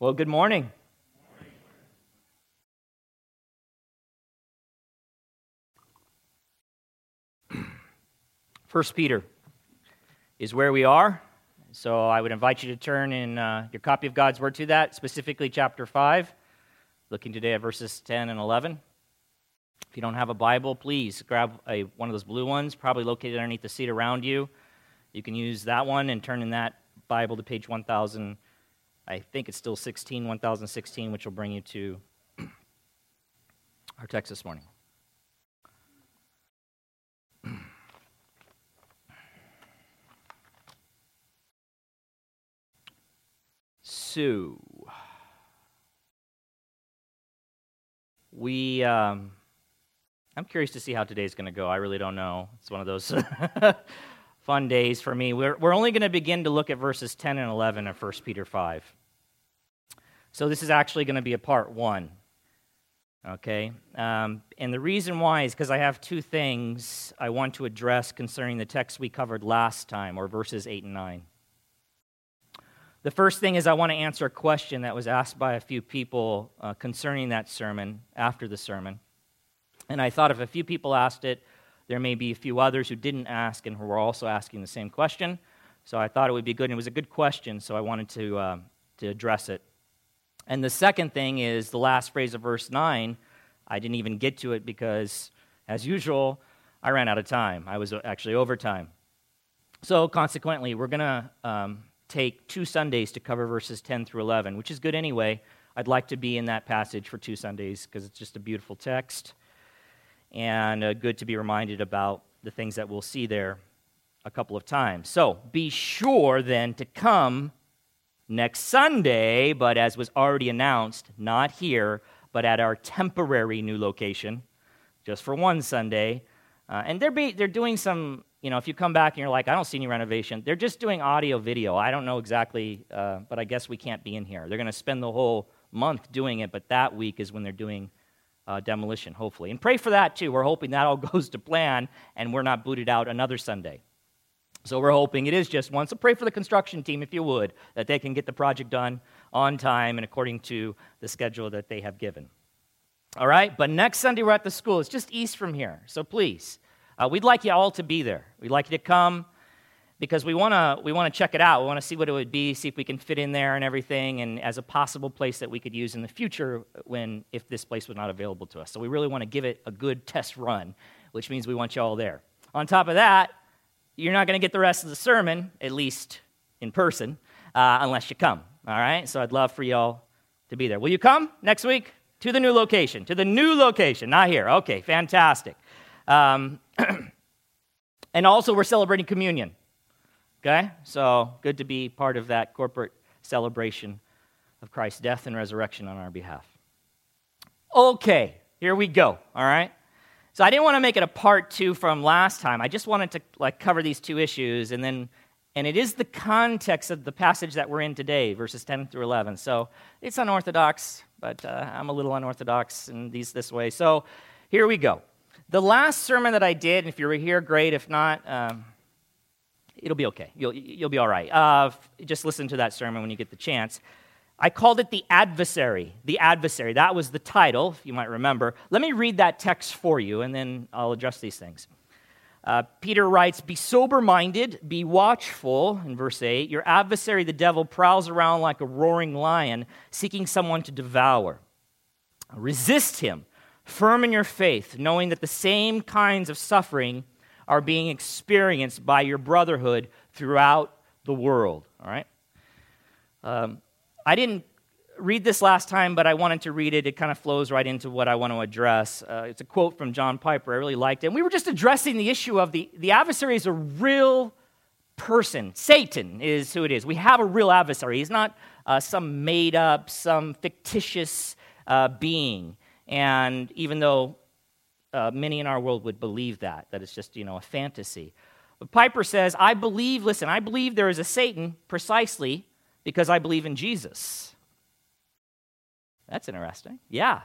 Well, good morning. First Peter is where we are. So I would invite you to turn in uh, your copy of God's Word to that, specifically chapter 5, looking today at verses 10 and 11. If you don't have a Bible, please grab a, one of those blue ones, probably located underneath the seat around you. You can use that one and turn in that Bible to page 1000. I think it's still 16, 1016, which will bring you to our text this morning. So, we, um, I'm curious to see how today's going to go. I really don't know. It's one of those fun days for me. We're, we're only going to begin to look at verses 10 and 11 of 1 Peter 5. So this is actually going to be a part one. Okay? Um, and the reason why is because I have two things I want to address concerning the text we covered last time, or verses 8 and 9. The first thing is I want to answer a question that was asked by a few people uh, concerning that sermon after the sermon. And I thought if a few people asked it, there may be a few others who didn't ask and who were also asking the same question. So I thought it would be good. And it was a good question, so I wanted to, uh, to address it. And the second thing is the last phrase of verse 9. I didn't even get to it because, as usual, I ran out of time. I was actually over time. So, consequently, we're going to um, take two Sundays to cover verses 10 through 11, which is good anyway. I'd like to be in that passage for two Sundays because it's just a beautiful text and uh, good to be reminded about the things that we'll see there a couple of times. So, be sure then to come next Sunday, but as was already announced, not here, but at our temporary new location, just for one Sunday. Uh, and they're, be, they're doing some, you know, if you come back and you're like, I don't see any renovation, they're just doing audio video. I don't know exactly, uh, but I guess we can't be in here. They're going to spend the whole month doing it, but that week is when they're doing uh, demolition, hopefully. And pray for that too. We're hoping that all goes to plan and we're not booted out another Sunday. So we're hoping it is just one. So pray for the construction team, if you would, that they can get the project done on time and according to the schedule that they have given. All right? But next Sunday we're at the school. It's just east from here. So please, uh, we'd like you all to be there. We'd like you to come because we want to we want to check it out. We want to see what it would be, see if we can fit in there and everything, and as a possible place that we could use in the future when if this place was not available to us. So we really want to give it a good test run, which means we want you all there. On top of that, you're not going to get the rest of the sermon, at least in person, uh, unless you come. All right? So I'd love for y'all to be there. Will you come next week to the new location? To the new location, not here. Okay, fantastic. Um, and also, we're celebrating communion. Okay? So good to be part of that corporate celebration of Christ's death and resurrection on our behalf. Okay, here we go. All right? So I didn't want to make it a part two from last time. I just wanted to like cover these two issues and then and it is the context of the passage that we're in today, verses 10 through 11. So it's unorthodox, but uh, I'm a little unorthodox in these this way. So here we go. The last sermon that I did, and if you were here, great. If not, um, it'll be okay. You'll, you'll be all right. Uh, just listen to that sermon when you get the chance. I called it the adversary. The adversary. That was the title, if you might remember. Let me read that text for you, and then I'll address these things. Uh, Peter writes, Be sober minded, be watchful, in verse 8. Your adversary, the devil, prowls around like a roaring lion, seeking someone to devour. Resist him, firm in your faith, knowing that the same kinds of suffering are being experienced by your brotherhood throughout the world. All right? Um, I didn't read this last time, but I wanted to read it. It kind of flows right into what I want to address. Uh, it's a quote from John Piper. I really liked it. And we were just addressing the issue of the, the adversary is a real person. Satan is who it is. We have a real adversary. He's not uh, some made up, some fictitious uh, being. And even though uh, many in our world would believe that, that it's just, you know, a fantasy. But Piper says, I believe, listen, I believe there is a Satan precisely because I believe in Jesus. That's interesting. Yeah.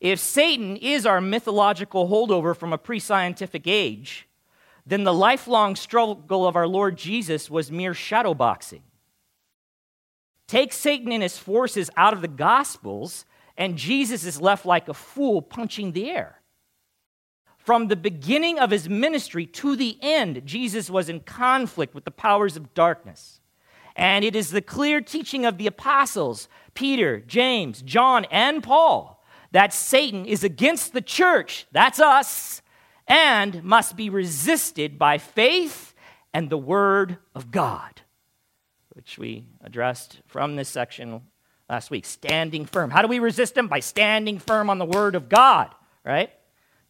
If Satan is our mythological holdover from a pre scientific age, then the lifelong struggle of our Lord Jesus was mere shadowboxing. Take Satan and his forces out of the Gospels, and Jesus is left like a fool punching the air. From the beginning of his ministry to the end, Jesus was in conflict with the powers of darkness. And it is the clear teaching of the apostles, Peter, James, John, and Paul, that Satan is against the church, that's us, and must be resisted by faith and the word of God, which we addressed from this section last week. Standing firm. How do we resist him? By standing firm on the word of God, right?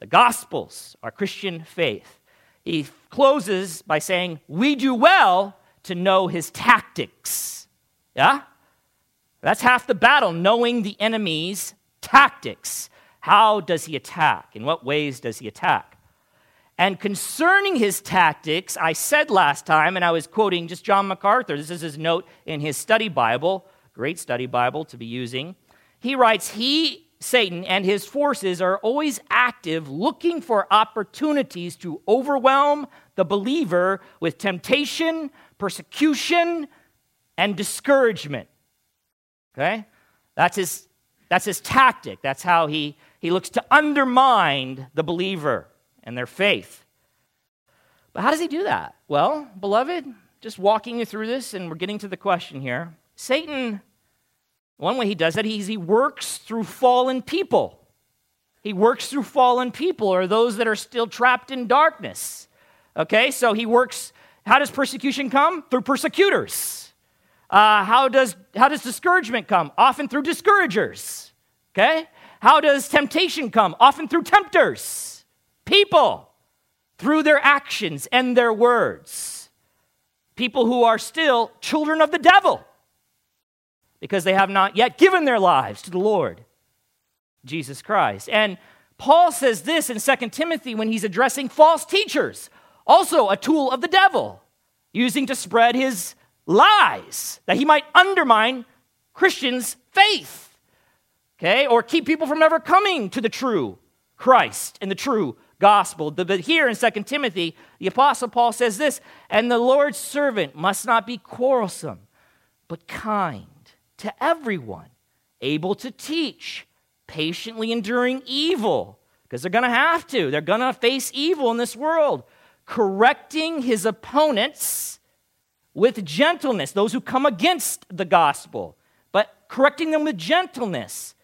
The Gospels our Christian faith. He closes by saying, We do well to know his tactics. Yeah? That's half the battle, knowing the enemy's tactics. How does he attack? In what ways does he attack? And concerning his tactics, I said last time, and I was quoting just John MacArthur, this is his note in his study Bible, great study Bible to be using. He writes, He Satan and his forces are always active, looking for opportunities to overwhelm the believer with temptation, persecution, and discouragement. Okay? That's his, that's his tactic. That's how he, he looks to undermine the believer and their faith. But how does he do that? Well, beloved, just walking you through this, and we're getting to the question here. Satan one way he does that is he works through fallen people. He works through fallen people or those that are still trapped in darkness. Okay, so he works. How does persecution come? Through persecutors. Uh, how, does, how does discouragement come? Often through discouragers. Okay? How does temptation come? Often through tempters. People. Through their actions and their words. People who are still children of the devil because they have not yet given their lives to the Lord, Jesus Christ. And Paul says this in 2 Timothy when he's addressing false teachers, also a tool of the devil, using to spread his lies that he might undermine Christians' faith, okay, or keep people from ever coming to the true Christ and the true gospel. But here in 2 Timothy, the Apostle Paul says this, and the Lord's servant must not be quarrelsome, but kind to everyone, able to teach, patiently enduring evil, because they're going to have to. They're going to face evil in this world, correcting his opponents with gentleness, those who come against the gospel, but correcting them with gentleness.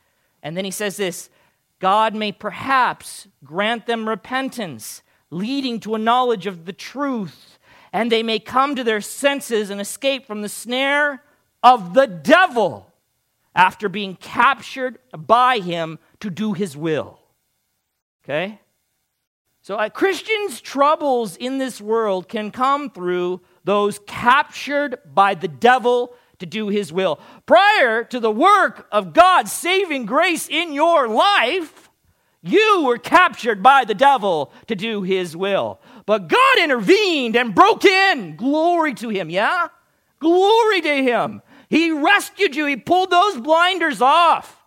And then he says this God may perhaps grant them repentance, leading to a knowledge of the truth, and they may come to their senses and escape from the snare of the devil after being captured by him to do his will. Okay? So, uh, Christians' troubles in this world can come through those captured by the devil to do his will. Prior to the work of God's saving grace in your life, you were captured by the devil to do his will. But God intervened and broke in. Glory to him, yeah? Glory to him. He rescued you, He pulled those blinders off.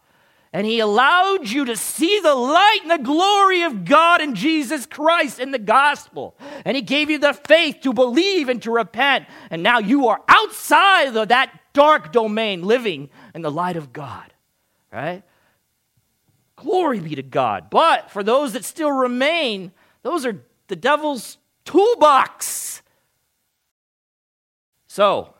And he allowed you to see the light and the glory of God in Jesus Christ in the gospel. And he gave you the faith to believe and to repent. And now you are outside of that dark domain living in the light of God. Right? Glory be to God. But for those that still remain, those are the devil's toolbox. So,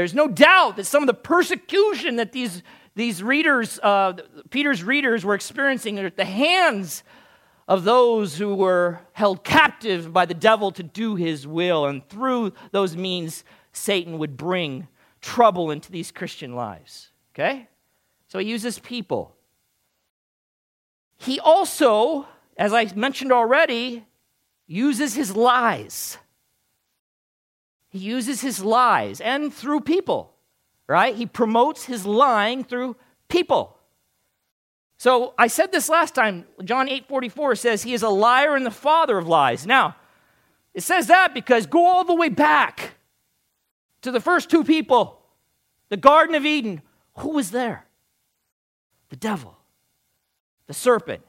there's no doubt that some of the persecution that these, these readers, uh, Peter's readers, were experiencing at the hands of those who were held captive by the devil to do his will. And through those means, Satan would bring trouble into these Christian lives. Okay? So he uses people. He also, as I mentioned already, uses his lies. He uses his lies and through people, right? He promotes his lying through people. So I said this last time. John 8 44 says he is a liar and the father of lies. Now, it says that because go all the way back to the first two people, the Garden of Eden. Who was there? The devil, the serpent.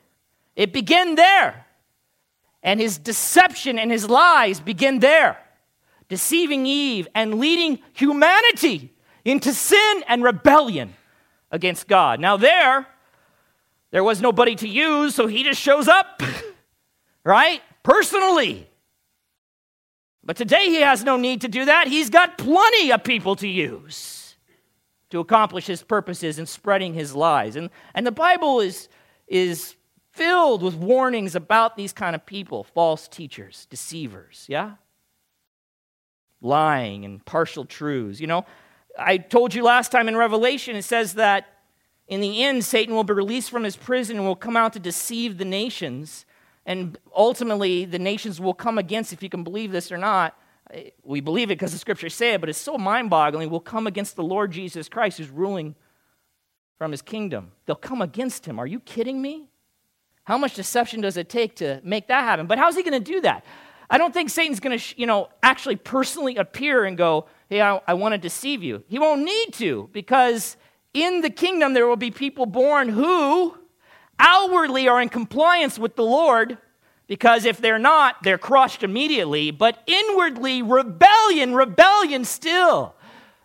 It began there. And his deception and his lies begin there deceiving Eve and leading humanity into sin and rebellion against God. Now, there, there was nobody to use, so he just shows up, right? Personally. But today he has no need to do that. He's got plenty of people to use to accomplish his purposes in spreading his lies. And, and the Bible is, is filled with warnings about these kind of people false teachers, deceivers, yeah? Lying and partial truths. You know, I told you last time in Revelation, it says that in the end, Satan will be released from his prison and will come out to deceive the nations. And ultimately, the nations will come against, if you can believe this or not, we believe it because the scriptures say it, but it's so mind boggling, will come against the Lord Jesus Christ who's ruling from his kingdom. They'll come against him. Are you kidding me? How much deception does it take to make that happen? But how's he going to do that? I don't think Satan's going to, you know, actually personally appear and go, hey, I, I want to deceive you. He won't need to because in the kingdom there will be people born who outwardly are in compliance with the Lord, because if they're not, they're crushed immediately, but inwardly, rebellion, rebellion still.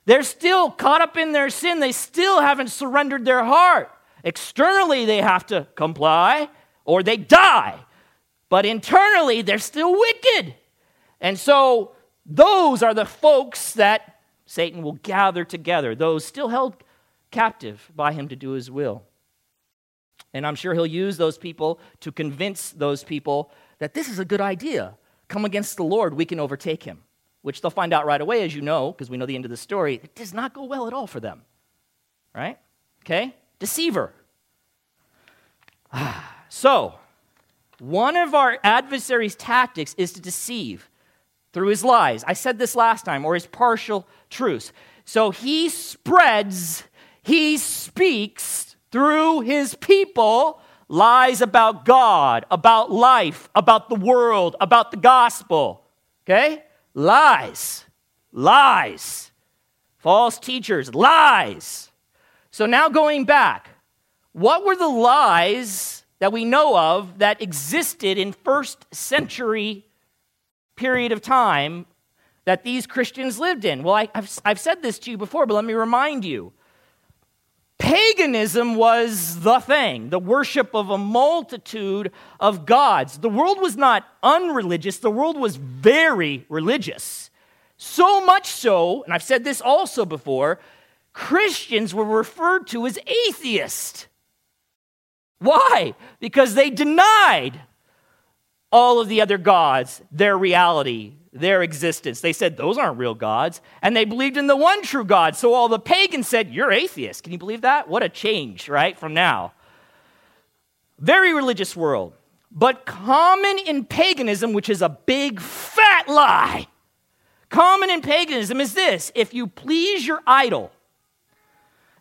They're still caught up in their sin. They still haven't surrendered their heart. Externally, they have to comply or they die. But internally, they're still wicked. And so, those are the folks that Satan will gather together, those still held captive by him to do his will. And I'm sure he'll use those people to convince those people that this is a good idea. Come against the Lord, we can overtake him, which they'll find out right away, as you know, because we know the end of the story. It does not go well at all for them. Right? Okay? Deceiver. So, one of our adversary's tactics is to deceive through his lies. I said this last time, or his partial truths. So he spreads, he speaks through his people lies about God, about life, about the world, about the gospel. Okay? Lies. Lies. False teachers, lies. So now going back, what were the lies that we know of that existed in first century period of time that these Christians lived in? Well, I, have I've said this to you before, but let me remind you. Paganism was the thing, the worship of a multitude of gods. The world was not unreligious, the world was very religious. So much so, and I've said this also before, Christians were referred to as atheists. Why? Because they denied all of the other gods their reality, their existence. They said those aren't real gods, and they believed in the one true God. So all the pagans said, You're atheist. Can you believe that? What a change, right, from now. Very religious world. But common in paganism, which is a big fat lie, common in paganism is this if you please your idol,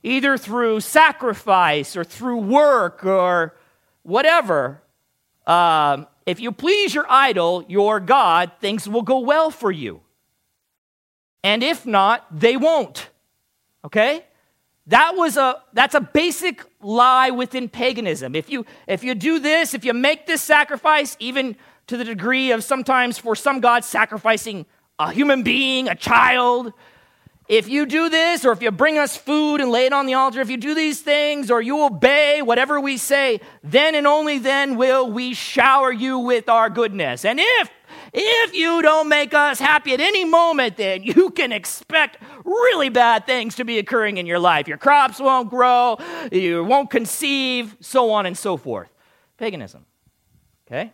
either through sacrifice or through work or whatever, um, if you please your idol, your God, things will go well for you. And if not, they won't. Okay? That was a that's a basic lie within paganism. If you if you do this, if you make this sacrifice, even to the degree of sometimes for some gods sacrificing a human being, a child, if you do this, or if you bring us food and lay it on the altar, if you do these things, or you obey whatever we say, then and only then will we shower you with our goodness. And if if you don't make us happy at any moment, then you can expect really bad things to be occurring in your life. Your crops won't grow, you won't conceive, so on and so forth. Paganism. Okay?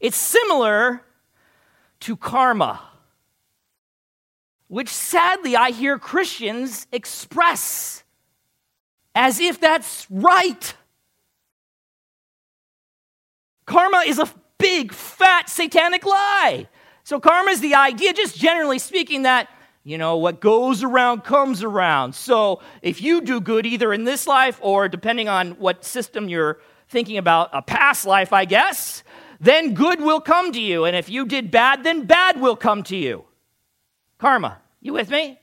It's similar to karma which sadly I hear Christians express as if that's right. Karma is a big, fat, satanic lie. So, karma is the idea, just generally speaking, that, you know, what goes around comes around. So, if you do good either in this life or depending on what system you're thinking about, a past life, I guess, then good will come to you. And if you did bad, then bad will come to you. Karma. You with me?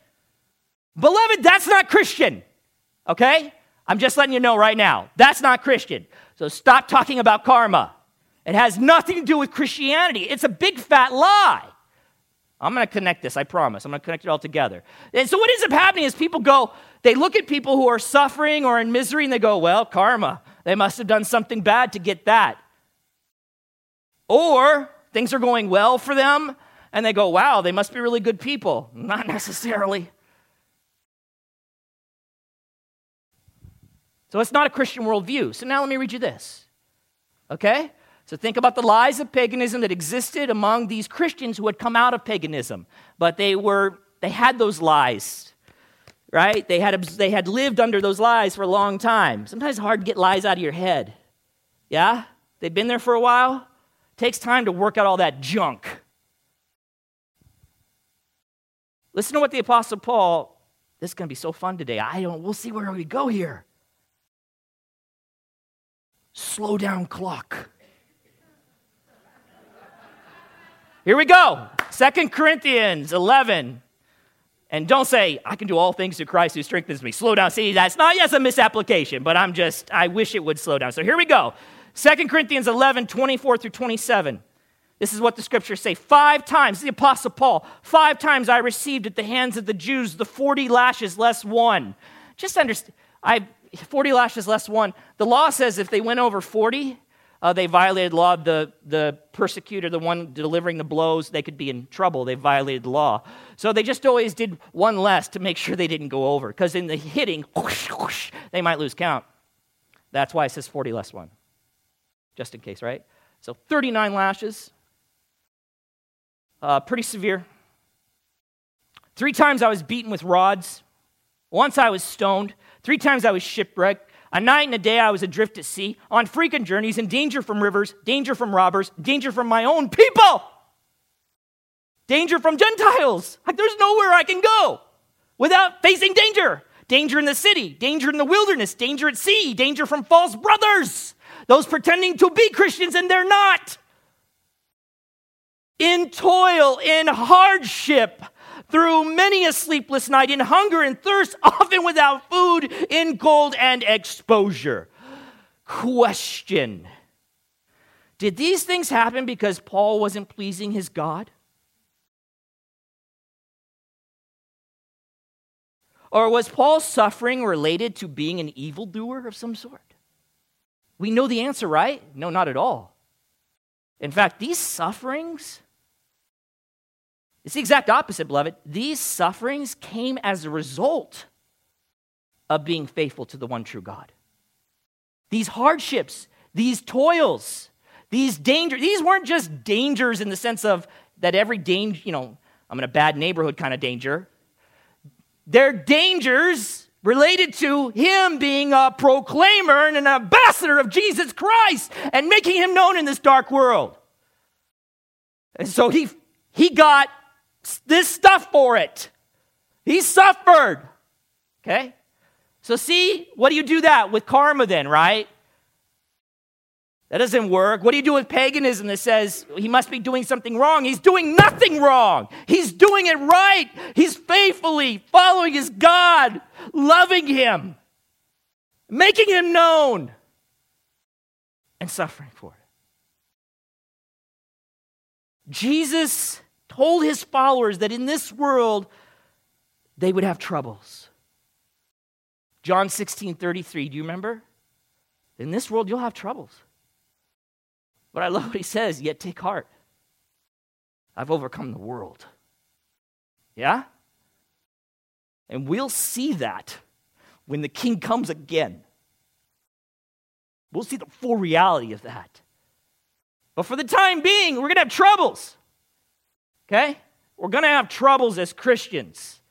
Beloved, that's not Christian. Okay? I'm just letting you know right now. That's not Christian. So stop talking about karma. It has nothing to do with Christianity. It's a big fat lie. I'm going to connect this, I promise. I'm going to connect it all together. And so, what ends up happening is people go, they look at people who are suffering or in misery and they go, well, karma. They must have done something bad to get that. Or things are going well for them and they go, wow, they must be really good people. Not necessarily. So it's not a Christian worldview. So now let me read you this. Okay? So think about the lies of paganism that existed among these Christians who had come out of paganism, but they were they had those lies. Right? They had they had lived under those lies for a long time. Sometimes hard to get lies out of your head. Yeah? They've been there for a while. It takes time to work out all that junk. Listen to what the apostle Paul this is going to be so fun today. I don't we'll see where we go here. Slow down clock. Here we go. Second Corinthians 11. And don't say, I can do all things through Christ who strengthens me. Slow down. See, that's not, yes, a misapplication, but I'm just, I wish it would slow down. So here we go. Second Corinthians 11, 24 through 27. This is what the scriptures say. Five times, the Apostle Paul, five times I received at the hands of the Jews the 40 lashes less one. Just understand, I, 40 lashes less one. The law says if they went over 40, uh, they violated law. The, the persecutor, the one delivering the blows, they could be in trouble. They violated law. So they just always did one less to make sure they didn't go over. Because in the hitting, whoosh, whoosh, they might lose count. That's why it says 40 less one. Just in case, right? So 39 lashes. Uh, pretty severe. Three times I was beaten with rods. Once I was stoned. Three times I was shipwrecked. A night and a day I was adrift at sea, on frequent journeys, in danger from rivers, danger from robbers, danger from my own people, danger from Gentiles. Like there's nowhere I can go without facing danger. Danger in the city, danger in the wilderness, danger at sea, danger from false brothers, those pretending to be Christians and they're not. In toil, in hardship, through many a sleepless night, in hunger and thirst, often without food, in cold and exposure. Question Did these things happen because Paul wasn't pleasing his God? Or was Paul's suffering related to being an evildoer of some sort? We know the answer, right? No, not at all. In fact, these sufferings it's the exact opposite, beloved. These sufferings came as a result of being faithful to the one true God. These hardships, these toils, these dangers, these weren't just dangers in the sense of that every danger, you know, I'm in a bad neighborhood kind of danger. They're dangers related to him being a proclaimer and an ambassador of Jesus Christ and making him known in this dark world. And so he, he got this stuff for it. He suffered. Okay? So, see, what do you do that with karma then, right? That doesn't work. What do you do with paganism that says he must be doing something wrong? He's doing nothing wrong. He's doing it right. He's faithfully following his God, loving him, making him known, and suffering for it. Jesus told his followers that in this world they would have troubles. John 16 33, do you remember? In this world you'll have troubles. But I love what he says, yet take heart. I've overcome the world. Yeah? And we'll see that when the king comes again. We'll see the full reality of that. But for the time being, we're going to have troubles. Okay? We're going to have troubles as Christians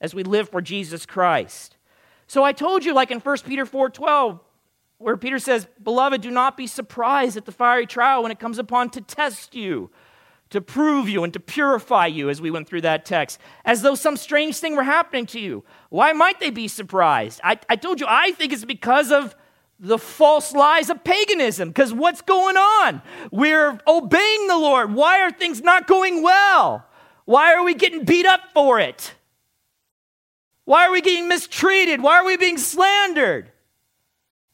as we live for Jesus Christ. So I told you like in 1 Peter 4:12 where Peter says, "Beloved, do not be surprised at the fiery trial when it comes upon to test you, to prove you and to purify you as we went through that text, as though some strange thing were happening to you. Why might they be surprised? I, I told you, I think it's because of the false lies of paganism. Because what's going on? We're obeying the Lord. Why are things not going well? Why are we getting beat up for it? Why are we getting mistreated? Why are we being slandered?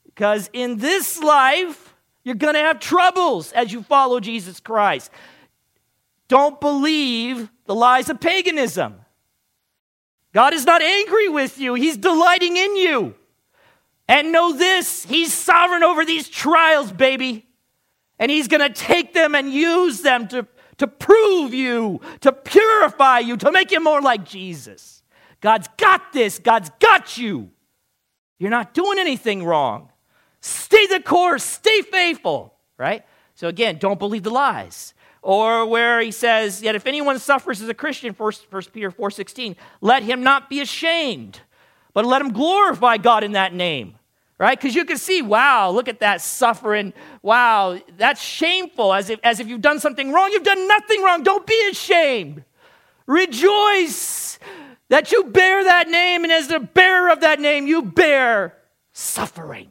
Because in this life, you're going to have troubles as you follow Jesus Christ. Don't believe the lies of paganism. God is not angry with you, He's delighting in you. And know this He's sovereign over these trials, baby. And He's going to take them and use them to, to prove you, to purify you, to make you more like Jesus. God's got this, God's got you. You're not doing anything wrong. Stay the course, stay faithful, right? So again, don't believe the lies. Or where he says, yet if anyone suffers as a Christian, 1 Peter 4.16, let him not be ashamed, but let him glorify God in that name. Right? Because you can see, wow, look at that suffering. Wow, that's shameful, as if, as if you've done something wrong. You've done nothing wrong. Don't be ashamed. Rejoice that you bear that name, and as the bearer of that name, you bear suffering.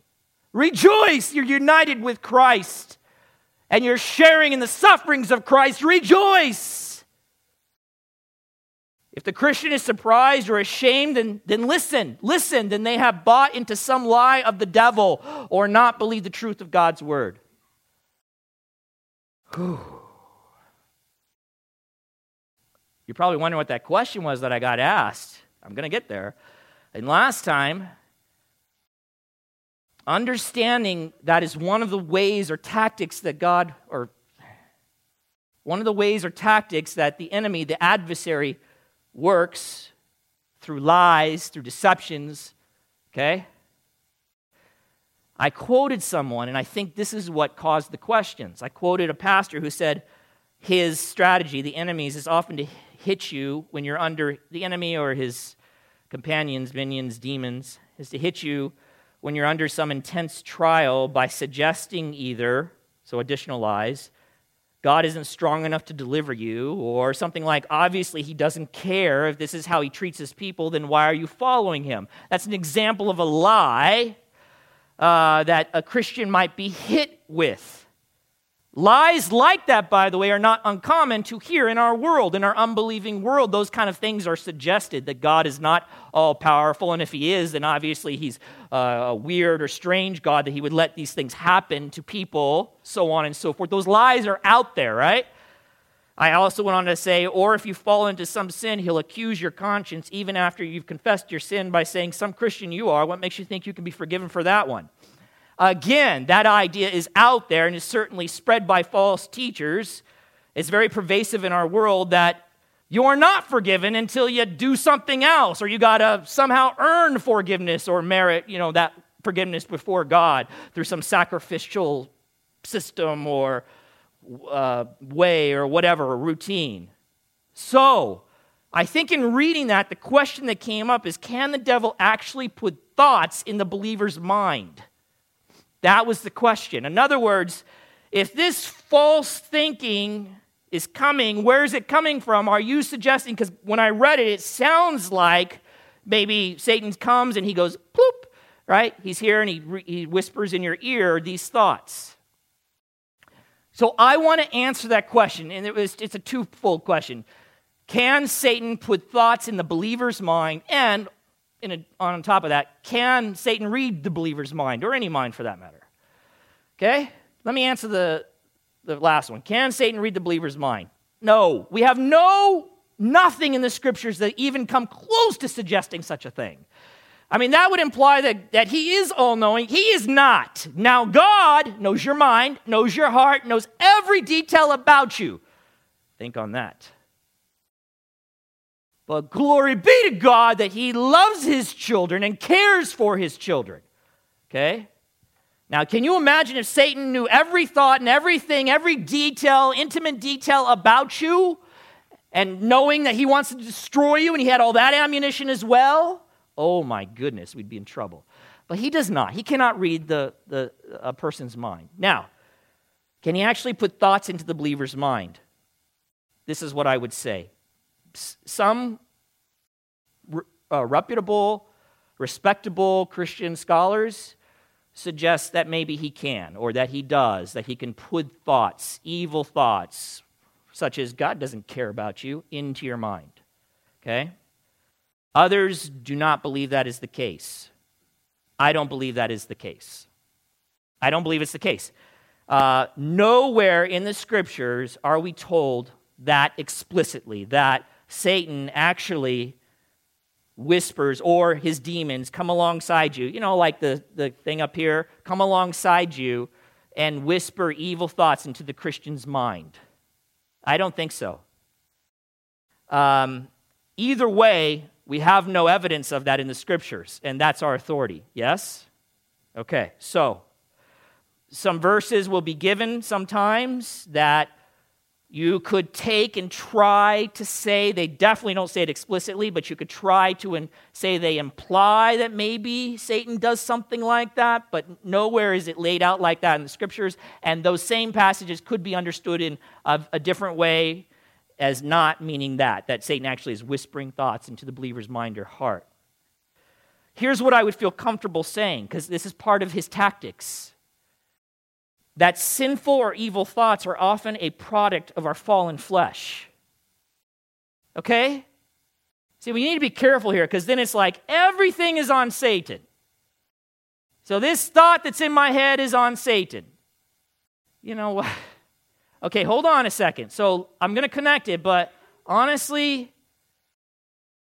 Rejoice, you're united with Christ and you're sharing in the sufferings of Christ, rejoice. If the Christian is surprised or ashamed, then, then listen, listen, then they have bought into some lie of the devil or not believe the truth of God's word. Whew. You're probably wondering what that question was that I got asked. I'm going to get there. And last time, Understanding that is one of the ways or tactics that God, or one of the ways or tactics that the enemy, the adversary, works through lies, through deceptions. Okay? I quoted someone, and I think this is what caused the questions. I quoted a pastor who said his strategy, the enemy's, is often to hit you when you're under the enemy or his companions, minions, demons, is to hit you when you're under some intense trial by suggesting either, so additional lies, God isn't strong enough to deliver you, or something like, obviously, he doesn't care if this is how he treats his people, then why are you following him? That's an example of a lie uh, that a Christian might be hit with. Lies like that, by the way, are not uncommon to hear in our world, in our unbelieving world. Those kind of things are suggested that God is not all powerful, and if He is, then obviously He's uh, a weird or strange God that He would let these things happen to people, so on and so forth. Those lies are out there, right? I also went on to say, or if you fall into some sin, He'll accuse your conscience even after you've confessed your sin by saying, Some Christian you are. What makes you think you can be forgiven for that one? Again, that idea is out there and is certainly spread by false teachers. It's very pervasive in our world that you're not forgiven until you do something else, or you got to somehow earn forgiveness or merit, you know, that forgiveness before God through some sacrificial system or uh, way or whatever, routine. So, I think in reading that, the question that came up is can the devil actually put thoughts in the believer's mind? That was the question. In other words, if this false thinking is coming, where is it coming from? Are you suggesting? Because when I read it, it sounds like maybe Satan comes and he goes, ploop, right? He's here and he, he whispers in your ear these thoughts. So I want to answer that question, and it was, it's a twofold question. Can Satan put thoughts in the believer's mind? And a, on top of that, can Satan read the believer's mind, or any mind for that matter? Okay? Let me answer the, the last one. Can Satan read the believer's mind? No. We have no, nothing in the scriptures that even come close to suggesting such a thing. I mean, that would imply that, that he is all knowing. He is not. Now, God knows your mind, knows your heart, knows every detail about you. Think on that. But glory be to God that He loves His children and cares for His children. Okay? Now, can you imagine if Satan knew every thought and everything, every detail, intimate detail about you, and knowing that he wants to destroy you and he had all that ammunition as well? Oh my goodness, we'd be in trouble. But he does not. He cannot read the, the a person's mind. Now, can he actually put thoughts into the believer's mind? This is what I would say some uh, reputable, respectable Christian scholars suggest that maybe he can, or that he does, that he can put thoughts, evil thoughts, such as God doesn't care about you, into your mind. Okay? Others do not believe that is the case. I don't believe that is the case. I don't believe it's the case. Uh, nowhere in the scriptures are we told that explicitly, that Satan actually whispers or his demons come alongside you. You know, like the, the thing up here, come alongside you and whisper evil thoughts into the Christian's mind. I don't think so. Um, either way, we have no evidence of that in the scriptures, and that's our authority. Yes? Okay, so some verses will be given sometimes that you could take and try to say, they definitely don't say it explicitly, but you could try to in, say they imply that maybe Satan does something like that, but nowhere is it laid out like that in the scriptures. And those same passages could be understood in a, a different way as not meaning that, that Satan actually is whispering thoughts into the believer's mind or heart. Here's what I would feel comfortable saying, because this is part of his tactics that sinful or evil thoughts are often a product of our fallen flesh. Okay? See, we need to be careful here because then it's like everything is on Satan. So this thought that's in my head is on Satan. You know what? Okay, hold on a second. So I'm going to connect it, but honestly,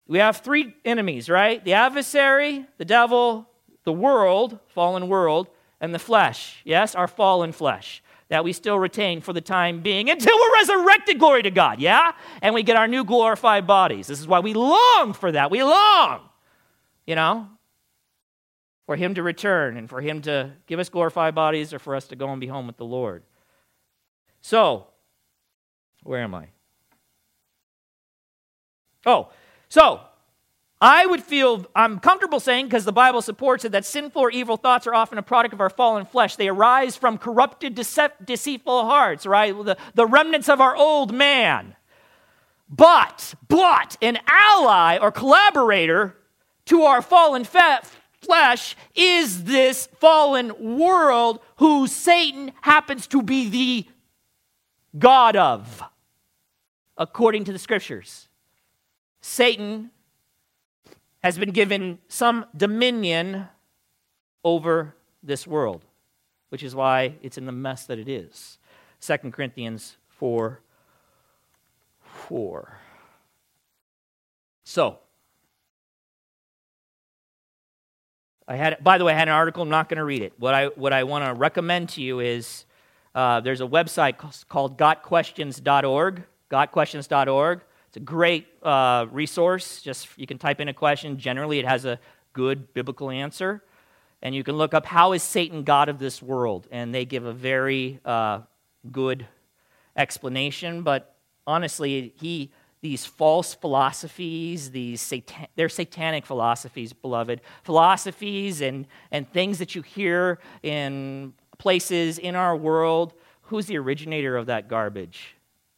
we have three enemies, right? The adversary, the devil, the world, fallen world, and the flesh, yes, our fallen flesh, that we still retain for the time being until we're resurrected, glory to God, yeah? And we get our new glorified bodies. This is why we long for that. We long, you know, for Him to return and for Him to give us glorified bodies or for us to go and be home with the Lord. So, where am I? Oh, so I would feel, I'm comfortable saying, because the Bible supports it, that sinful or evil thoughts are often a product of our fallen flesh. They arise from corrupted, deceitful hearts, right? The, the remnants of our old man. But, but, an ally or collaborator to our fallen fe- flesh is this fallen world who Satan happens to be the God of, according to the scriptures. Satan has been given some dominion over this world, which is why it's in the mess that it is. 2 Corinthians 4 4. So, I had, by the way, I had an article. I'm not going to read it. What I, what I want to recommend to you is uh, there's a website called gotquestions.org. Gotquestions.org. It's a great uh, resource. Just you can type in a question. Generally, it has a good biblical answer. And you can look up how is Satan God of this world, and they give a very uh, good explanation. But honestly, he these false philosophies, these satan- they're satanic philosophies, beloved philosophies and and things that you hear in places in our world. Who's the originator of that garbage?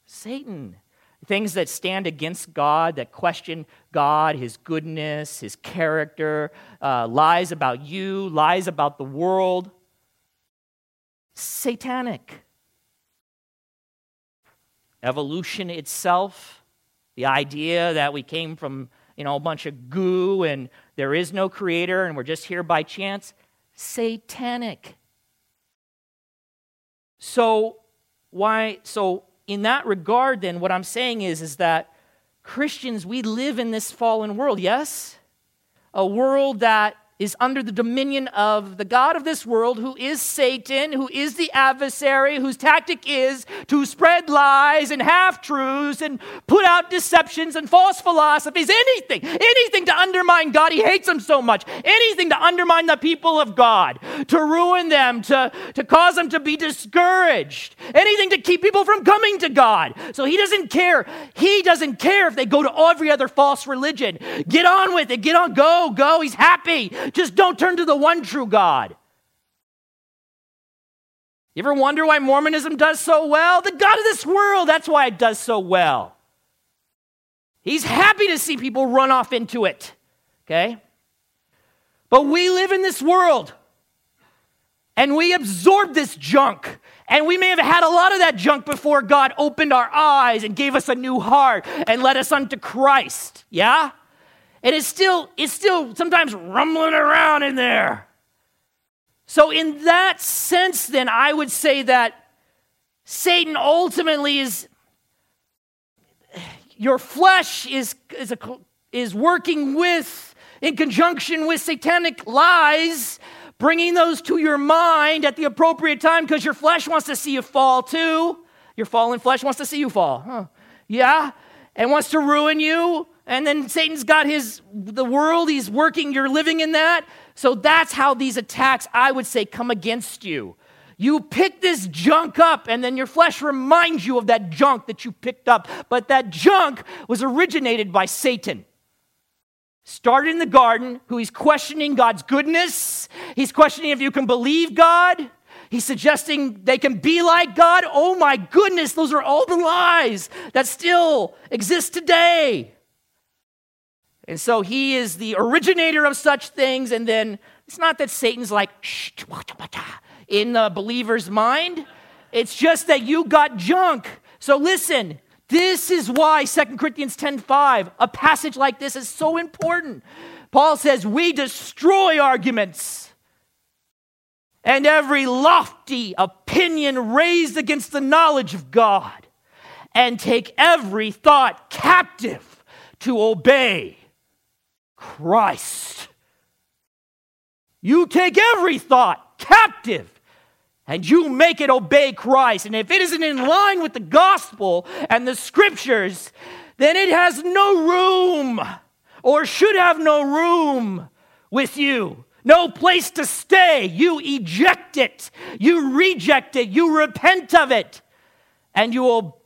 Satan things that stand against God, that question God, His goodness, His character, uh, lies about you, lies about the world. Satanic. Evolution itself, the idea that we came from you know a bunch of goo and there is no creator and we're just here by chance, satanic. So why so in that regard, then, what I'm saying is, is that Christians, we live in this fallen world, yes? A world that is under the dominion of the God of this world, who is Satan, who is the adversary, whose tactic is to spread lies and half truths and put out deceptions and false philosophies, anything, anything to undermine God. He hates them so much. Anything to undermine the people of God, to ruin them, to, to cause them to be discouraged, anything to keep people from coming to God. So he doesn't care. He doesn't care if they go to every other false religion. Get on with it. Get on, go, go. He's happy. Just don't turn to the one true God. You ever wonder why Mormonism does so well? The God of this world, that's why it does so well. He's happy to see people run off into it, okay? But we live in this world and we absorb this junk. And we may have had a lot of that junk before God opened our eyes and gave us a new heart and led us unto Christ. Yeah? And it's still, it's still sometimes rumbling around in there. So, in that sense, then, I would say that Satan ultimately is, your flesh is, is, a, is working with, in conjunction with satanic lies, bringing those to your mind at the appropriate time because your flesh wants to see you fall too. Your fallen flesh wants to see you fall. Huh. Yeah? And wants to ruin you. And then Satan's got his, the world, he's working, you're living in that. So that's how these attacks, I would say, come against you. You pick this junk up, and then your flesh reminds you of that junk that you picked up. But that junk was originated by Satan. Started in the garden, who he's questioning God's goodness. He's questioning if you can believe God. He's suggesting they can be like God. Oh my goodness, those are all the lies that still exist today. And so he is the originator of such things. And then it's not that Satan's like, in the believer's mind. It's just that you got junk. So listen, this is why 2 Corinthians 10:5, a passage like this is so important. Paul says, "We destroy arguments and every lofty opinion raised against the knowledge of God, and take every thought captive to obey Christ." You take every thought captive and you make it obey Christ. And if it isn't in line with the gospel and the scriptures, then it has no room or should have no room with you. No place to stay. You eject it. You reject it. You repent of it. And you will,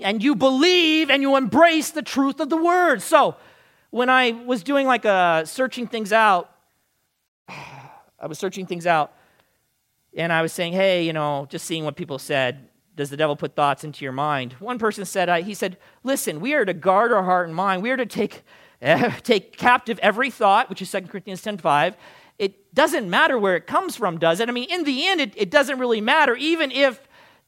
and you believe and you embrace the truth of the word. So, when I was doing like a searching things out, I was searching things out and I was saying, hey, you know, just seeing what people said, does the devil put thoughts into your mind? One person said, uh, he said, listen, we are to guard our heart and mind. We are to take, uh, take captive every thought, which is 2 Corinthians 10.5. It doesn't matter where it comes from, does it? I mean, in the end, it, it doesn't really matter, even if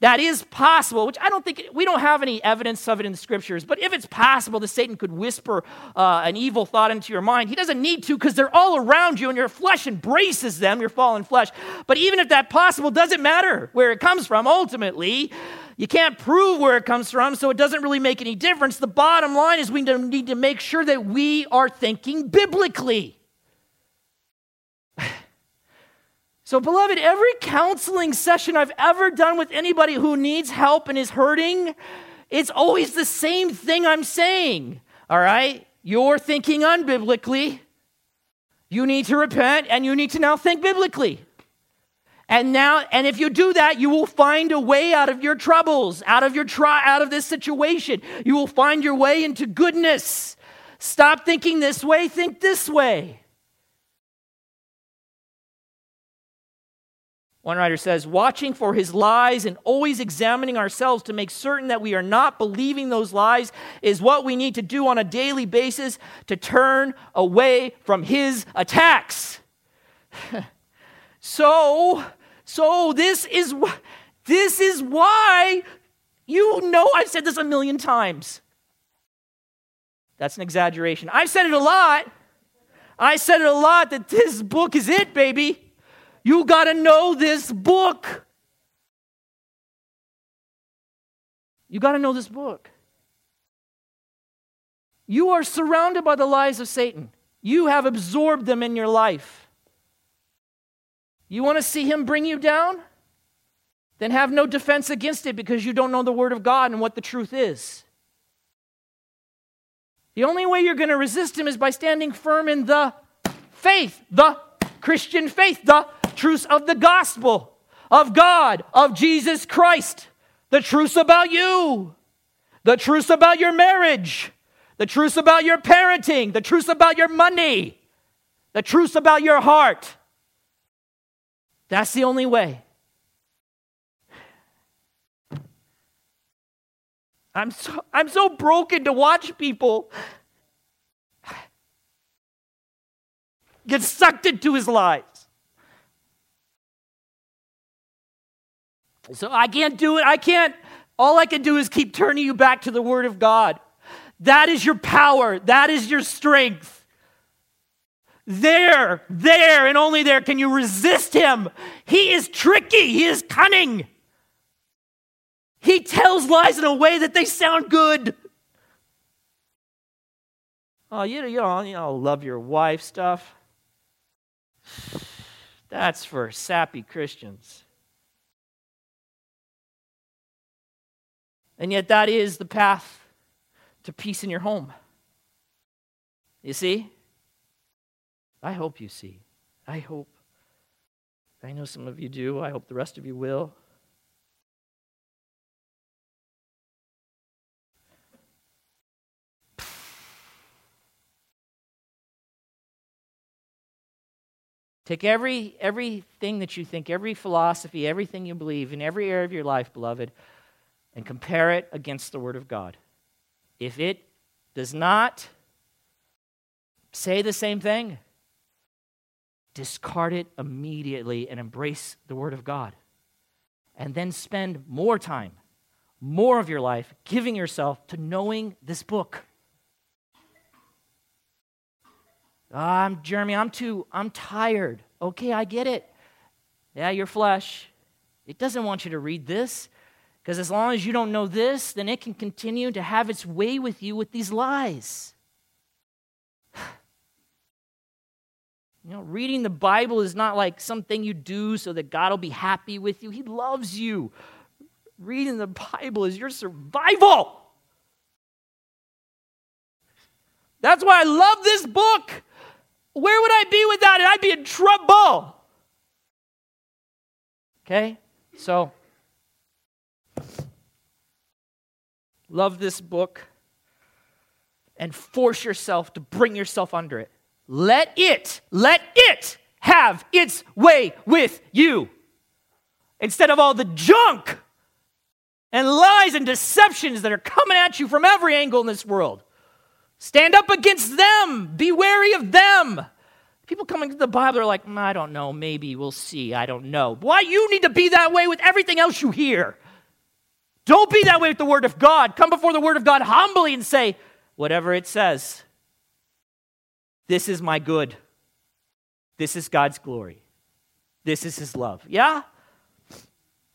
that is possible, which I don't think, we don't have any evidence of it in the scriptures, but if it's possible that Satan could whisper uh, an evil thought into your mind, he doesn't need to because they're all around you and your flesh embraces them, your fallen flesh. But even if that possible, doesn't matter where it comes from ultimately. You can't prove where it comes from, so it doesn't really make any difference. The bottom line is we need to make sure that we are thinking biblically. So, beloved, every counseling session I've ever done with anybody who needs help and is hurting, it's always the same thing I'm saying. All right? You're thinking unbiblically. You need to repent and you need to now think biblically. And now, and if you do that, you will find a way out of your troubles, out of your try, out of this situation. You will find your way into goodness. Stop thinking this way, think this way. One writer says, watching for his lies and always examining ourselves to make certain that we are not believing those lies is what we need to do on a daily basis to turn away from his attacks. so, so this is this is why you know I've said this a million times. That's an exaggeration. I've said it a lot. I said it a lot that this book is it, baby. You got to know this book. You got to know this book. You are surrounded by the lies of Satan. You have absorbed them in your life. You want to see him bring you down? Then have no defense against it because you don't know the Word of God and what the truth is. The only way you're going to resist him is by standing firm in the faith, the Christian faith, the truths of the gospel, of God, of Jesus Christ, the truths about you, the truths about your marriage, the truths about your parenting, the truths about your money, the truths about your heart. That's the only way. I'm so, I'm so broken to watch people get sucked into his lies. So I can't do it. I can't. All I can do is keep turning you back to the Word of God. That is your power. That is your strength. There, there, and only there can you resist him. He is tricky, he is cunning. He tells lies in a way that they sound good. Oh, you, you, know, you know, love your wife stuff. That's for sappy Christians. And yet, that is the path to peace in your home. You see? I hope you see. I hope. I know some of you do. I hope the rest of you will. Take every everything that you think, every philosophy, everything you believe in every area of your life, beloved, and compare it against the Word of God. If it does not say the same thing, discard it immediately and embrace the Word of God. And then spend more time, more of your life, giving yourself to knowing this book. I'm um, Jeremy, I'm too, I'm tired. Okay, I get it. Yeah, your flesh. It doesn't want you to read this because as long as you don't know this, then it can continue to have its way with you with these lies. You know, reading the Bible is not like something you do so that God will be happy with you. He loves you. Reading the Bible is your survival. That's why I love this book. Where would I be without it? I'd be in trouble. Okay? So, love this book and force yourself to bring yourself under it. Let it, let it have its way with you instead of all the junk and lies and deceptions that are coming at you from every angle in this world. Stand up against them. Be wary of them. People coming to the Bible are like, mm, I don't know, maybe we'll see, I don't know. Why you need to be that way with everything else you hear? Don't be that way with the Word of God. Come before the Word of God humbly and say, whatever it says, this is my good. This is God's glory. This is His love. Yeah?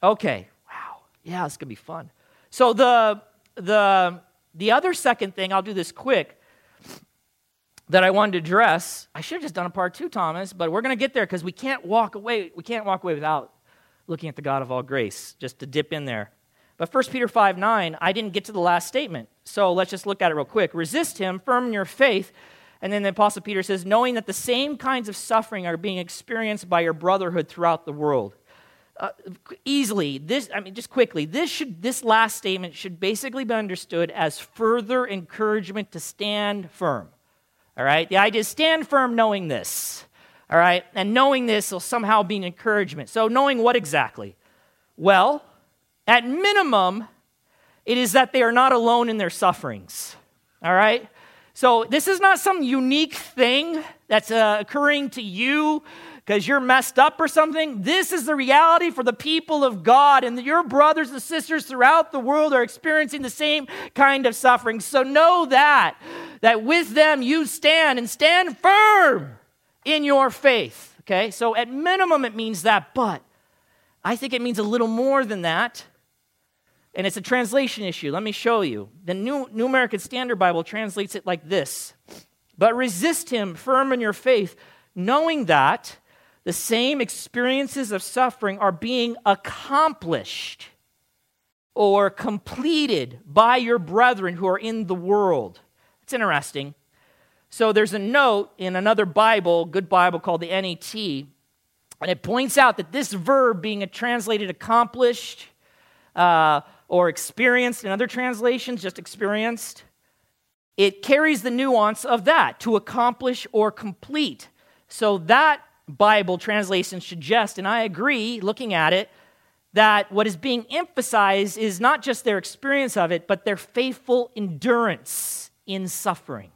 Okay. Wow. Yeah, it's going to be fun. So the, the, the other second thing, I'll do this quick that I wanted to address. I should have just done a part two, Thomas, but we're going to get there because we can't walk away. We can't walk away without looking at the God of all grace, just to dip in there. But 1 Peter 5 9, I didn't get to the last statement. So let's just look at it real quick. Resist him, firm in your faith. And then the Apostle Peter says, knowing that the same kinds of suffering are being experienced by your brotherhood throughout the world. Uh, easily, this, I mean, just quickly, this, should, this last statement should basically be understood as further encouragement to stand firm. All right? The idea is stand firm knowing this. All right? And knowing this will somehow be an encouragement. So, knowing what exactly? Well, at minimum, it is that they are not alone in their sufferings. All right? So, this is not some unique thing that's uh, occurring to you because you're messed up or something. This is the reality for the people of God, and your brothers and sisters throughout the world are experiencing the same kind of suffering. So know that, that with them you stand and stand firm in your faith. Okay, so at minimum it means that, but I think it means a little more than that. And it's a translation issue. Let me show you. The New, New American Standard Bible translates it like this But resist him firm in your faith, knowing that the same experiences of suffering are being accomplished or completed by your brethren who are in the world. It's interesting. So there's a note in another Bible, good Bible called the NET, and it points out that this verb being translated accomplished uh, or experienced, in other translations, just experienced, it carries the nuance of that, to accomplish or complete. So that Bible translation suggests, and I agree looking at it, that what is being emphasized is not just their experience of it, but their faithful endurance in suffering.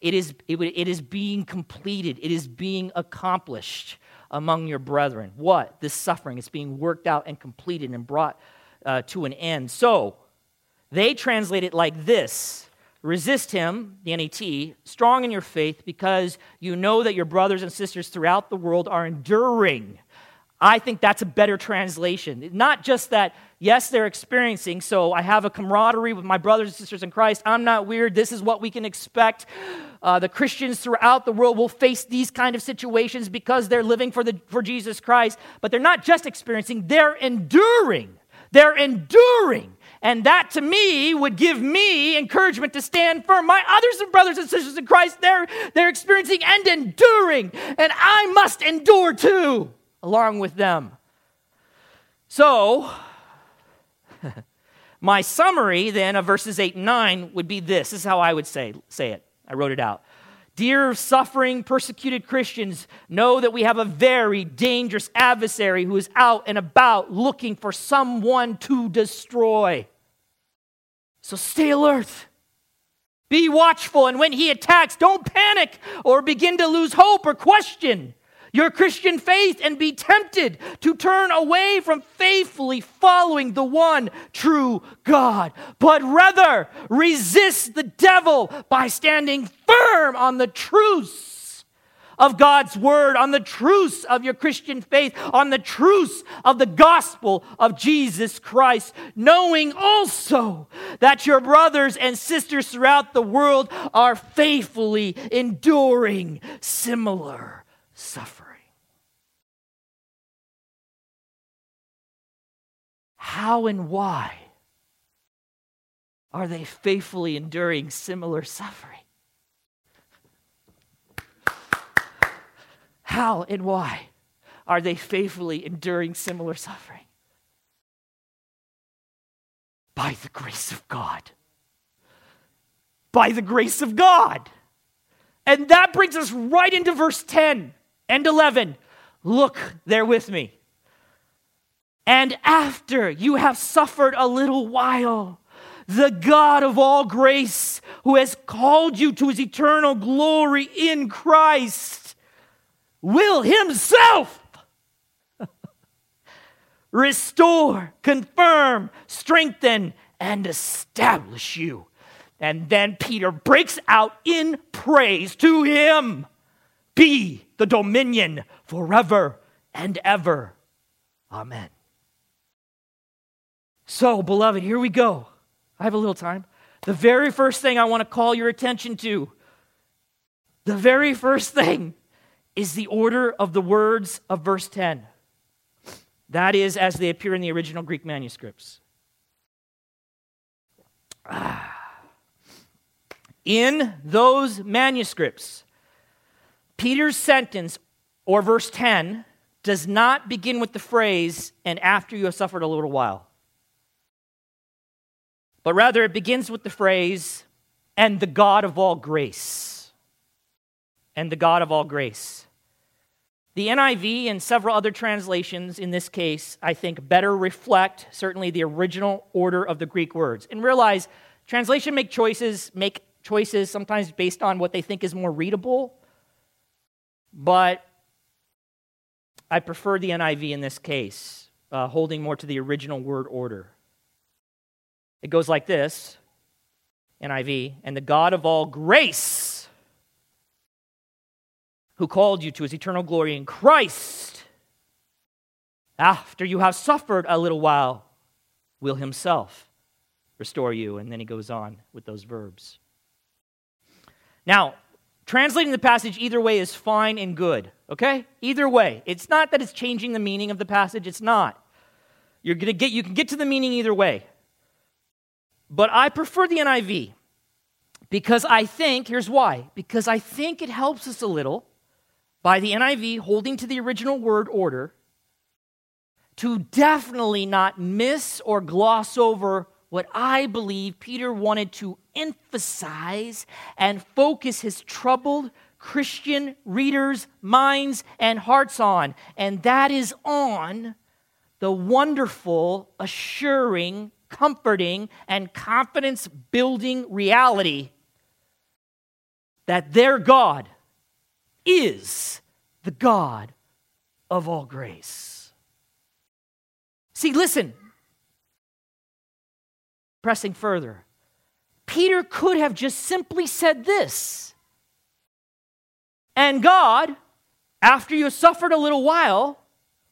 It is, it, it is being completed, it is being accomplished among your brethren. What? This suffering is being worked out and completed and brought uh, to an end. So, they translate it like this Resist him, the NET, strong in your faith, because you know that your brothers and sisters throughout the world are enduring. I think that's a better translation. Not just that, yes, they're experiencing, so I have a camaraderie with my brothers and sisters in Christ. I'm not weird. This is what we can expect. Uh, the Christians throughout the world will face these kind of situations because they're living for, the, for Jesus Christ. But they're not just experiencing, they're enduring. They're enduring. And that to me would give me encouragement to stand firm. My others and brothers and sisters in Christ, they're, they're experiencing and enduring. And I must endure too along with them. So, my summary then of verses 8 and 9 would be this. This is how I would say, say it. I wrote it out. Dear suffering, persecuted Christians, know that we have a very dangerous adversary who is out and about looking for someone to destroy. So stay alert. Be watchful, and when he attacks, don't panic or begin to lose hope or question your Christian faith and be tempted to turn away from faithfully following the one true God, but rather resist the devil by standing firm on the truths of God's word, on the truths of your Christian faith, on the truths of the gospel of Jesus Christ, knowing also that your brothers and sisters throughout the world are faithfully enduring similar suffering. How and why are they faithfully enduring similar suffering? How and why are they faithfully enduring similar suffering? By the grace of God. By the grace of God. And that brings us right into verse 10 and 11. Look there with me. And after you have suffered a little while, the God of all grace, who has called you to his eternal glory in Christ, will himself restore, confirm, strengthen, and establish you. And then Peter breaks out in praise to him be the dominion forever and ever. Amen. So, beloved, here we go. I have a little time. The very first thing I want to call your attention to, the very first thing is the order of the words of verse 10. That is as they appear in the original Greek manuscripts. Ah. In those manuscripts, Peter's sentence, or verse 10, does not begin with the phrase, and after you have suffered a little while but rather it begins with the phrase, and the God of all grace. And the God of all grace. The NIV and several other translations in this case, I think, better reflect certainly the original order of the Greek words. And realize translation make choices, make choices sometimes based on what they think is more readable. But I prefer the NIV in this case, uh, holding more to the original word order. It goes like this NIV, and the God of all grace, who called you to his eternal glory in Christ, after you have suffered a little while, will himself restore you. And then he goes on with those verbs. Now, translating the passage either way is fine and good, okay? Either way. It's not that it's changing the meaning of the passage, it's not. You're gonna get, you can get to the meaning either way. But I prefer the NIV because I think, here's why, because I think it helps us a little by the NIV holding to the original word order to definitely not miss or gloss over what I believe Peter wanted to emphasize and focus his troubled Christian readers' minds and hearts on, and that is on the wonderful, assuring comforting and confidence building reality that their God is the God of all grace. See, listen, pressing further, Peter could have just simply said this. And God, after you have suffered a little while,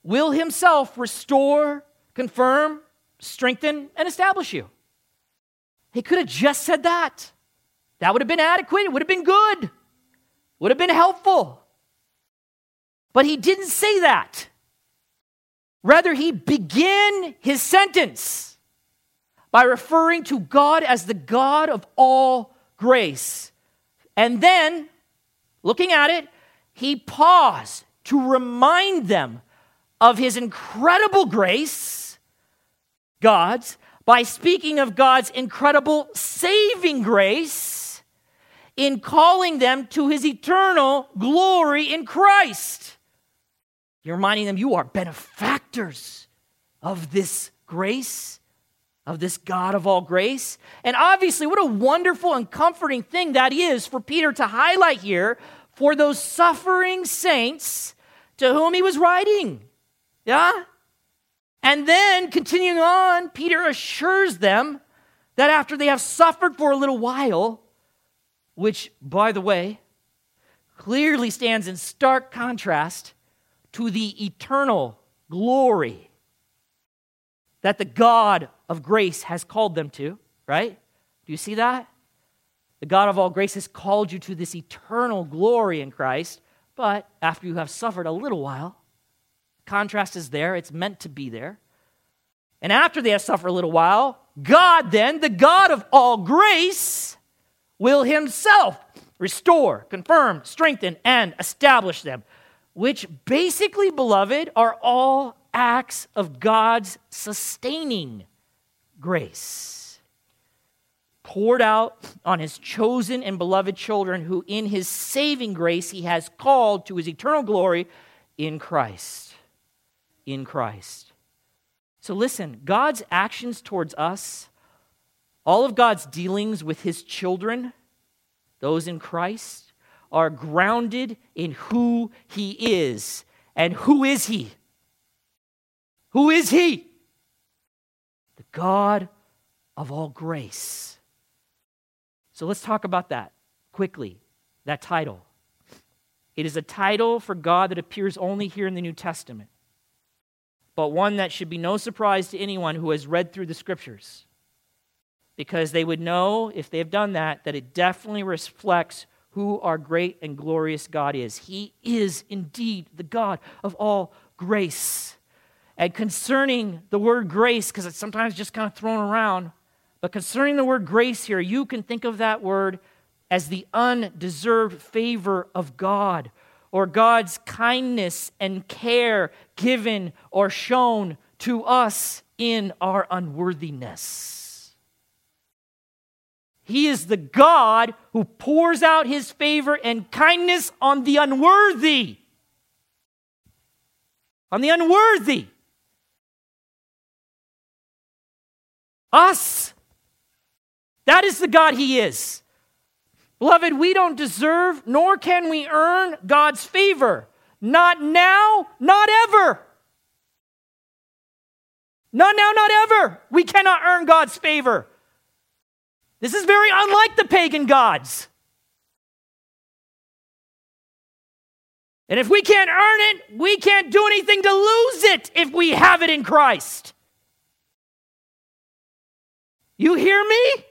will himself restore, confirm, strengthen, and establish you. He could have just said that. That would have been adequate. It would have been good. Would have been helpful. But he didn't say that. Rather, he began his sentence by referring to God as the God of all grace. And then, looking at it, he paused to remind them of his incredible grace, God's, by speaking of God's incredible saving grace in calling them to his eternal glory in Christ. You're reminding them you are benefactors of this grace, of this God of all grace. And obviously, what a wonderful and comforting thing that is for Peter to highlight here for those suffering saints to whom he was writing. Yeah? And then, continuing on, Peter assures them that after they have suffered for a little while, which, by the way, clearly stands in stark contrast to the eternal glory that the God of grace has called them to, right? Do you see that? The God of all grace has called you to this eternal glory in Christ, but after you have suffered a little while, contrast is there, it's meant to be there. And after they have suffered a little while, God then, the God of all grace, will himself restore, confirm, strengthen, and establish them which basically, beloved, are all acts of God's sustaining grace, poured out on his chosen and beloved children, who in his saving grace he has called to his eternal glory in Christ. In Christ. So listen, God's actions towards us, all of God's dealings with his children, those in Christ, are grounded in who he is. And who is he? Who is he? The God of all grace. So let's talk about that quickly, that title. It is a title for God that appears only here in the New Testament, but one that should be no surprise to anyone who has read through the scriptures. Because they would know, if they have done that, that it definitely reflects who our great and glorious God is. He is indeed the God of all grace. And concerning the word grace, because it's sometimes just kind of thrown around, but concerning the word grace here, you can think of that word as the undeserved favor of God or God's kindness and care given or shown to us in our unworthiness. He is the God who pours out his favor and kindness on the unworthy. On the unworthy. Us. That is the God he is. Beloved, we don't deserve nor can we earn God's favor. Not now, not ever. Not now, not ever. We cannot earn God's favor. This is very unlike the pagan gods. And if we can't earn it, we can't do anything to lose it if we have it in Christ. You hear me?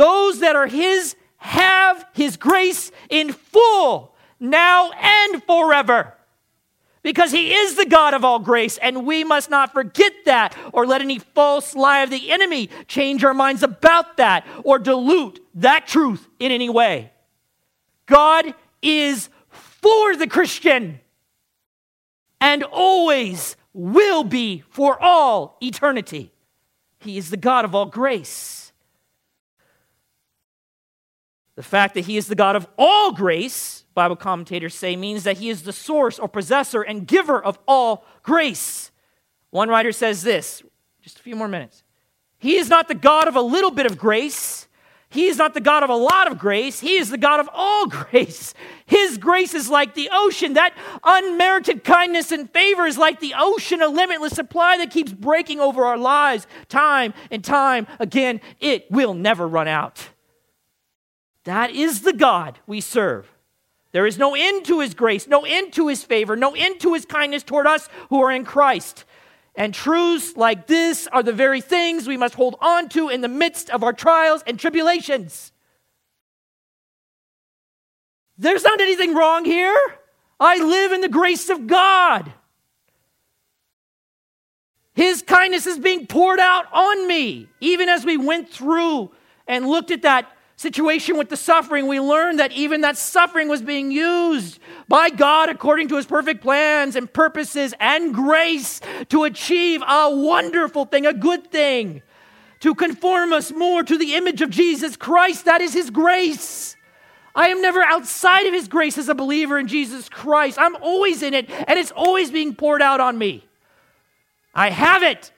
Those that are His have His grace in full, now and forever because he is the God of all grace, and we must not forget that or let any false lie of the enemy change our minds about that or dilute that truth in any way. God is for the Christian and always will be for all eternity. He is the God of all grace. The fact that He is the God of all grace Bible commentators say, means that he is the source or possessor and giver of all grace. One writer says this, just a few more minutes. He is not the God of a little bit of grace. He is not the God of a lot of grace. He is the God of all grace. His grace is like the ocean. That unmerited kindness and favor is like the ocean, a limitless supply that keeps breaking over our lives time and time again. It will never run out. That is the God we serve There is no end to his grace, no end to his favor, no end to his kindness toward us who are in Christ. And truths like this are the very things we must hold on to in the midst of our trials and tribulations. There's not anything wrong here. I live in the grace of God. His kindness is being poured out on me. Even as we went through and looked at that situation with the suffering, we learned that even that suffering was being used by God according to his perfect plans and purposes and grace to achieve a wonderful thing, a good thing, to conform us more to the image of Jesus Christ. That is his grace. I am never outside of his grace as a believer in Jesus Christ. I'm always in it, and it's always being poured out on me. I have it.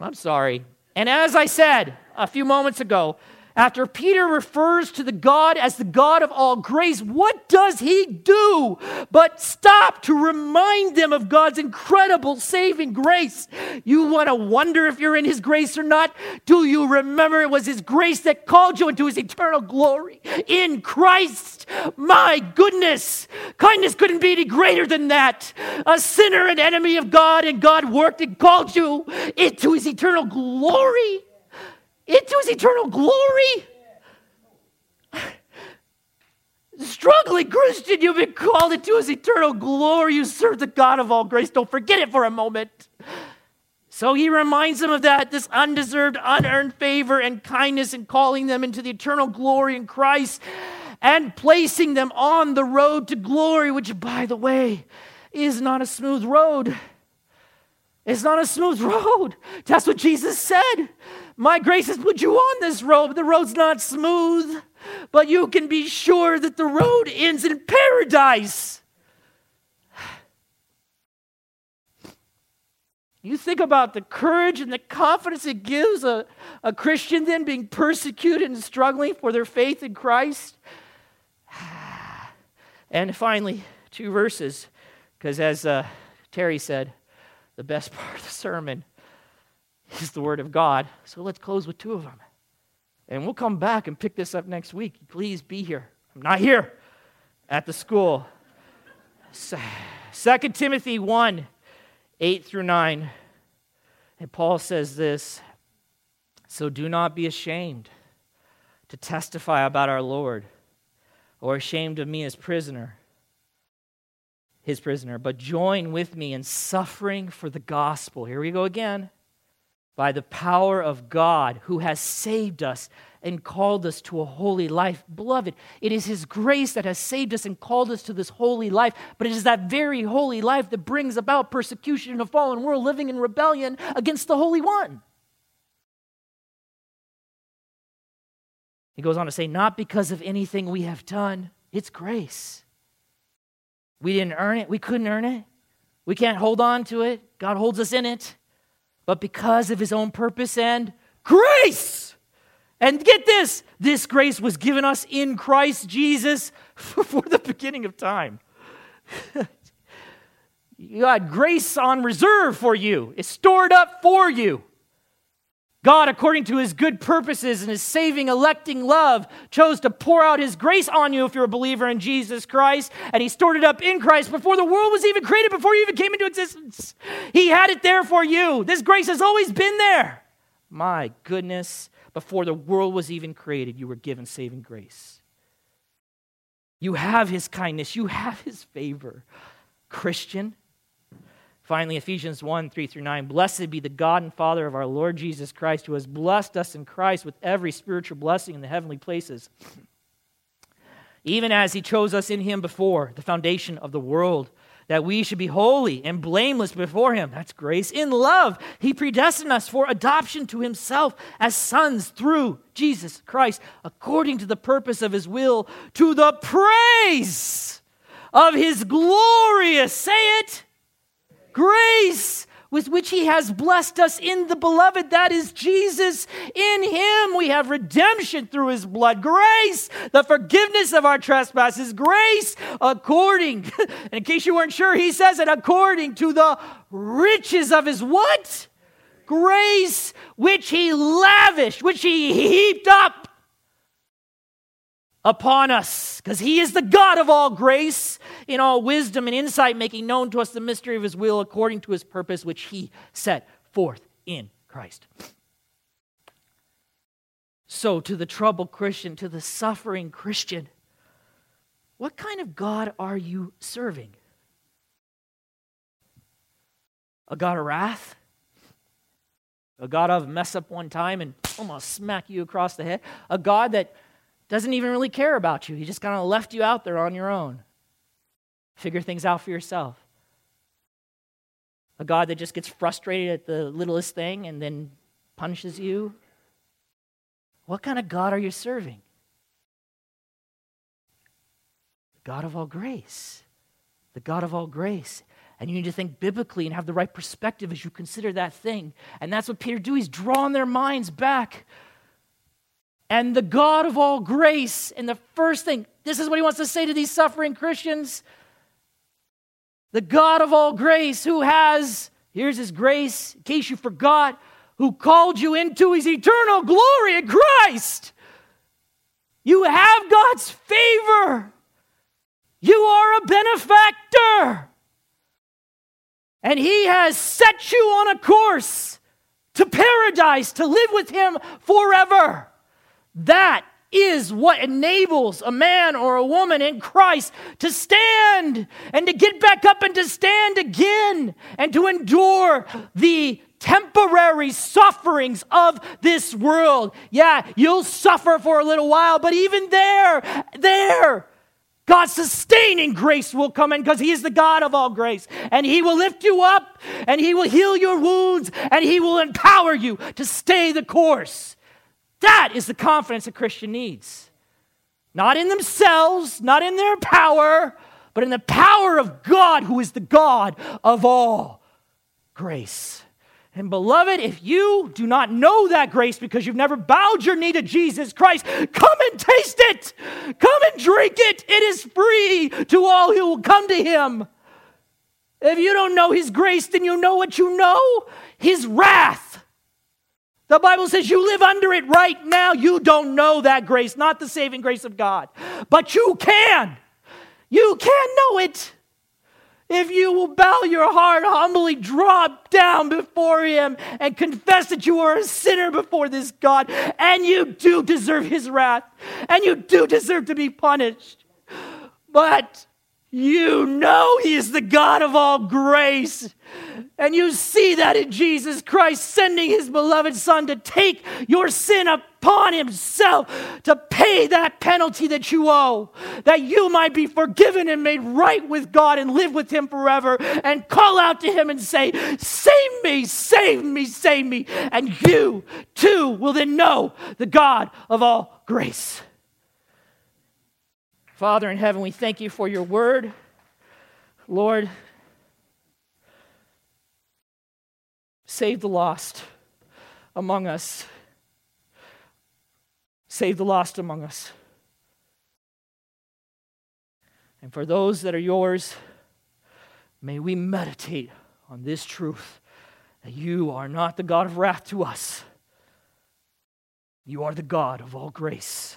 I'm sorry. And as I said a few moments ago, after Peter refers to the God as the God of all grace, what does he do but stop to remind them of God's incredible saving grace? You want to wonder if you're in his grace or not? Do you remember it was his grace that called you into his eternal glory in Christ? My goodness, kindness couldn't be any greater than that. A sinner, an enemy of God, and God worked and called you into his eternal glory into his eternal glory. Struggling Christian, you've been called into his eternal glory. You serve the God of all grace. Don't forget it for a moment. So he reminds them of that, this undeserved, unearned favor and kindness, and calling them into the eternal glory in Christ and placing them on the road to glory, which, by the way, is not a smooth road. It's not a smooth road. That's what Jesus said. My grace has put you on this road. The road's not smooth, but you can be sure that the road ends in paradise. You think about the courage and the confidence it gives a, a Christian then being persecuted and struggling for their faith in Christ. And finally, two verses, because as uh, Terry said, the best part of the sermon is the Word of God. So let's close with two of them. And we'll come back and pick this up next week. Please be here. I'm not here at the school. 2 Timothy 1 8 through 9. And Paul says this So do not be ashamed to testify about our Lord, or ashamed of me as prisoner, his prisoner, but join with me in suffering for the gospel. Here we go again by the power of God who has saved us and called us to a holy life. Beloved, it is His grace that has saved us and called us to this holy life, but it is that very holy life that brings about persecution in a fallen world living in rebellion against the Holy One. He goes on to say, not because of anything we have done, it's grace. We didn't earn it, we couldn't earn it, we can't hold on to it. God holds us in it but because of his own purpose and grace. And get this this grace was given us in Christ Jesus before the beginning of time. you got grace on reserve for you, it's stored up for you. God, according to his good purposes and his saving, electing love, chose to pour out his grace on you if you're a believer in Jesus Christ. And he stored it up in Christ before the world was even created, before you even came into existence. He had it there for you. This grace has always been there. My goodness, before the world was even created, you were given saving grace. You have his kindness, you have his favor. Christian, Finally, Ephesians 1 3 through 9. Blessed be the God and Father of our Lord Jesus Christ, who has blessed us in Christ with every spiritual blessing in the heavenly places, even as he chose us in him before the foundation of the world, that we should be holy and blameless before him. That's grace. In love, he predestined us for adoption to himself as sons through Jesus Christ, according to the purpose of his will, to the praise of his glorious, say it grace with which he has blessed us in the beloved, that is Jesus. In him we have redemption through his blood. Grace, the forgiveness of our trespasses. Grace, according, in case you weren't sure, he says it according to the riches of his what? Grace, which he lavished, which he heaped up upon us because he is the God of all grace in all wisdom and insight, making known to us the mystery of his will according to his purpose, which he set forth in Christ. So, to the troubled Christian, to the suffering Christian, what kind of God are you serving? A God of wrath? A God of mess up one time and almost smack you across the head? A God that doesn't even really care about you. He just kind of left you out there on your own. Figure things out for yourself. A God that just gets frustrated at the littlest thing and then punishes you. What kind of God are you serving? The God of all grace. The God of all grace. And you need to think biblically and have the right perspective as you consider that thing. And that's what Peter do. He's drawing their minds back and the God of all grace. And the first thing, this is what he wants to say to these suffering Christians the God of all grace, who has, here's his grace, in case you forgot, who called you into his eternal glory in Christ. You have God's favor. You are a benefactor. And he has set you on a course to paradise, to live with him forever. That is what enables a man or a woman in Christ to stand and to get back up and to stand again and to endure the temporary sufferings of this world. Yeah, you'll suffer for a little while, but even there, there, God's sustaining grace will come in because He is the God of all grace. And He will lift you up and He will heal your wounds and He will empower you to stay the course. That is the confidence a Christian needs. Not in themselves, not in their power, but in the power of God, who is the God of all grace. And beloved, if you do not know that grace because you've never bowed your knee to Jesus Christ, come and taste it. Come and drink it. It is free to all who will come to Him. If you don't know His grace, then you know what you know His wrath. The Bible says you live under it right now. You don't know that grace, not the saving grace of God. But you can. You can know it. If you will bow your heart, humbly drop down before Him and confess that you are a sinner before this God, and you do deserve His wrath, and you do deserve to be punished. But you know He is the God of all grace. And you see that in Jesus Christ sending His beloved Son to take your sin upon Himself to pay that penalty that you owe, that you might be forgiven and made right with God and live with Him forever and call out to Him and say, Save me, save me, save me. And you too will then know the God of all grace. Father in heaven, we thank you for your word. Lord, save the lost among us. Save the lost among us. And for those that are yours, may we meditate on this truth that you are not the God of wrath to us, you are the God of all grace.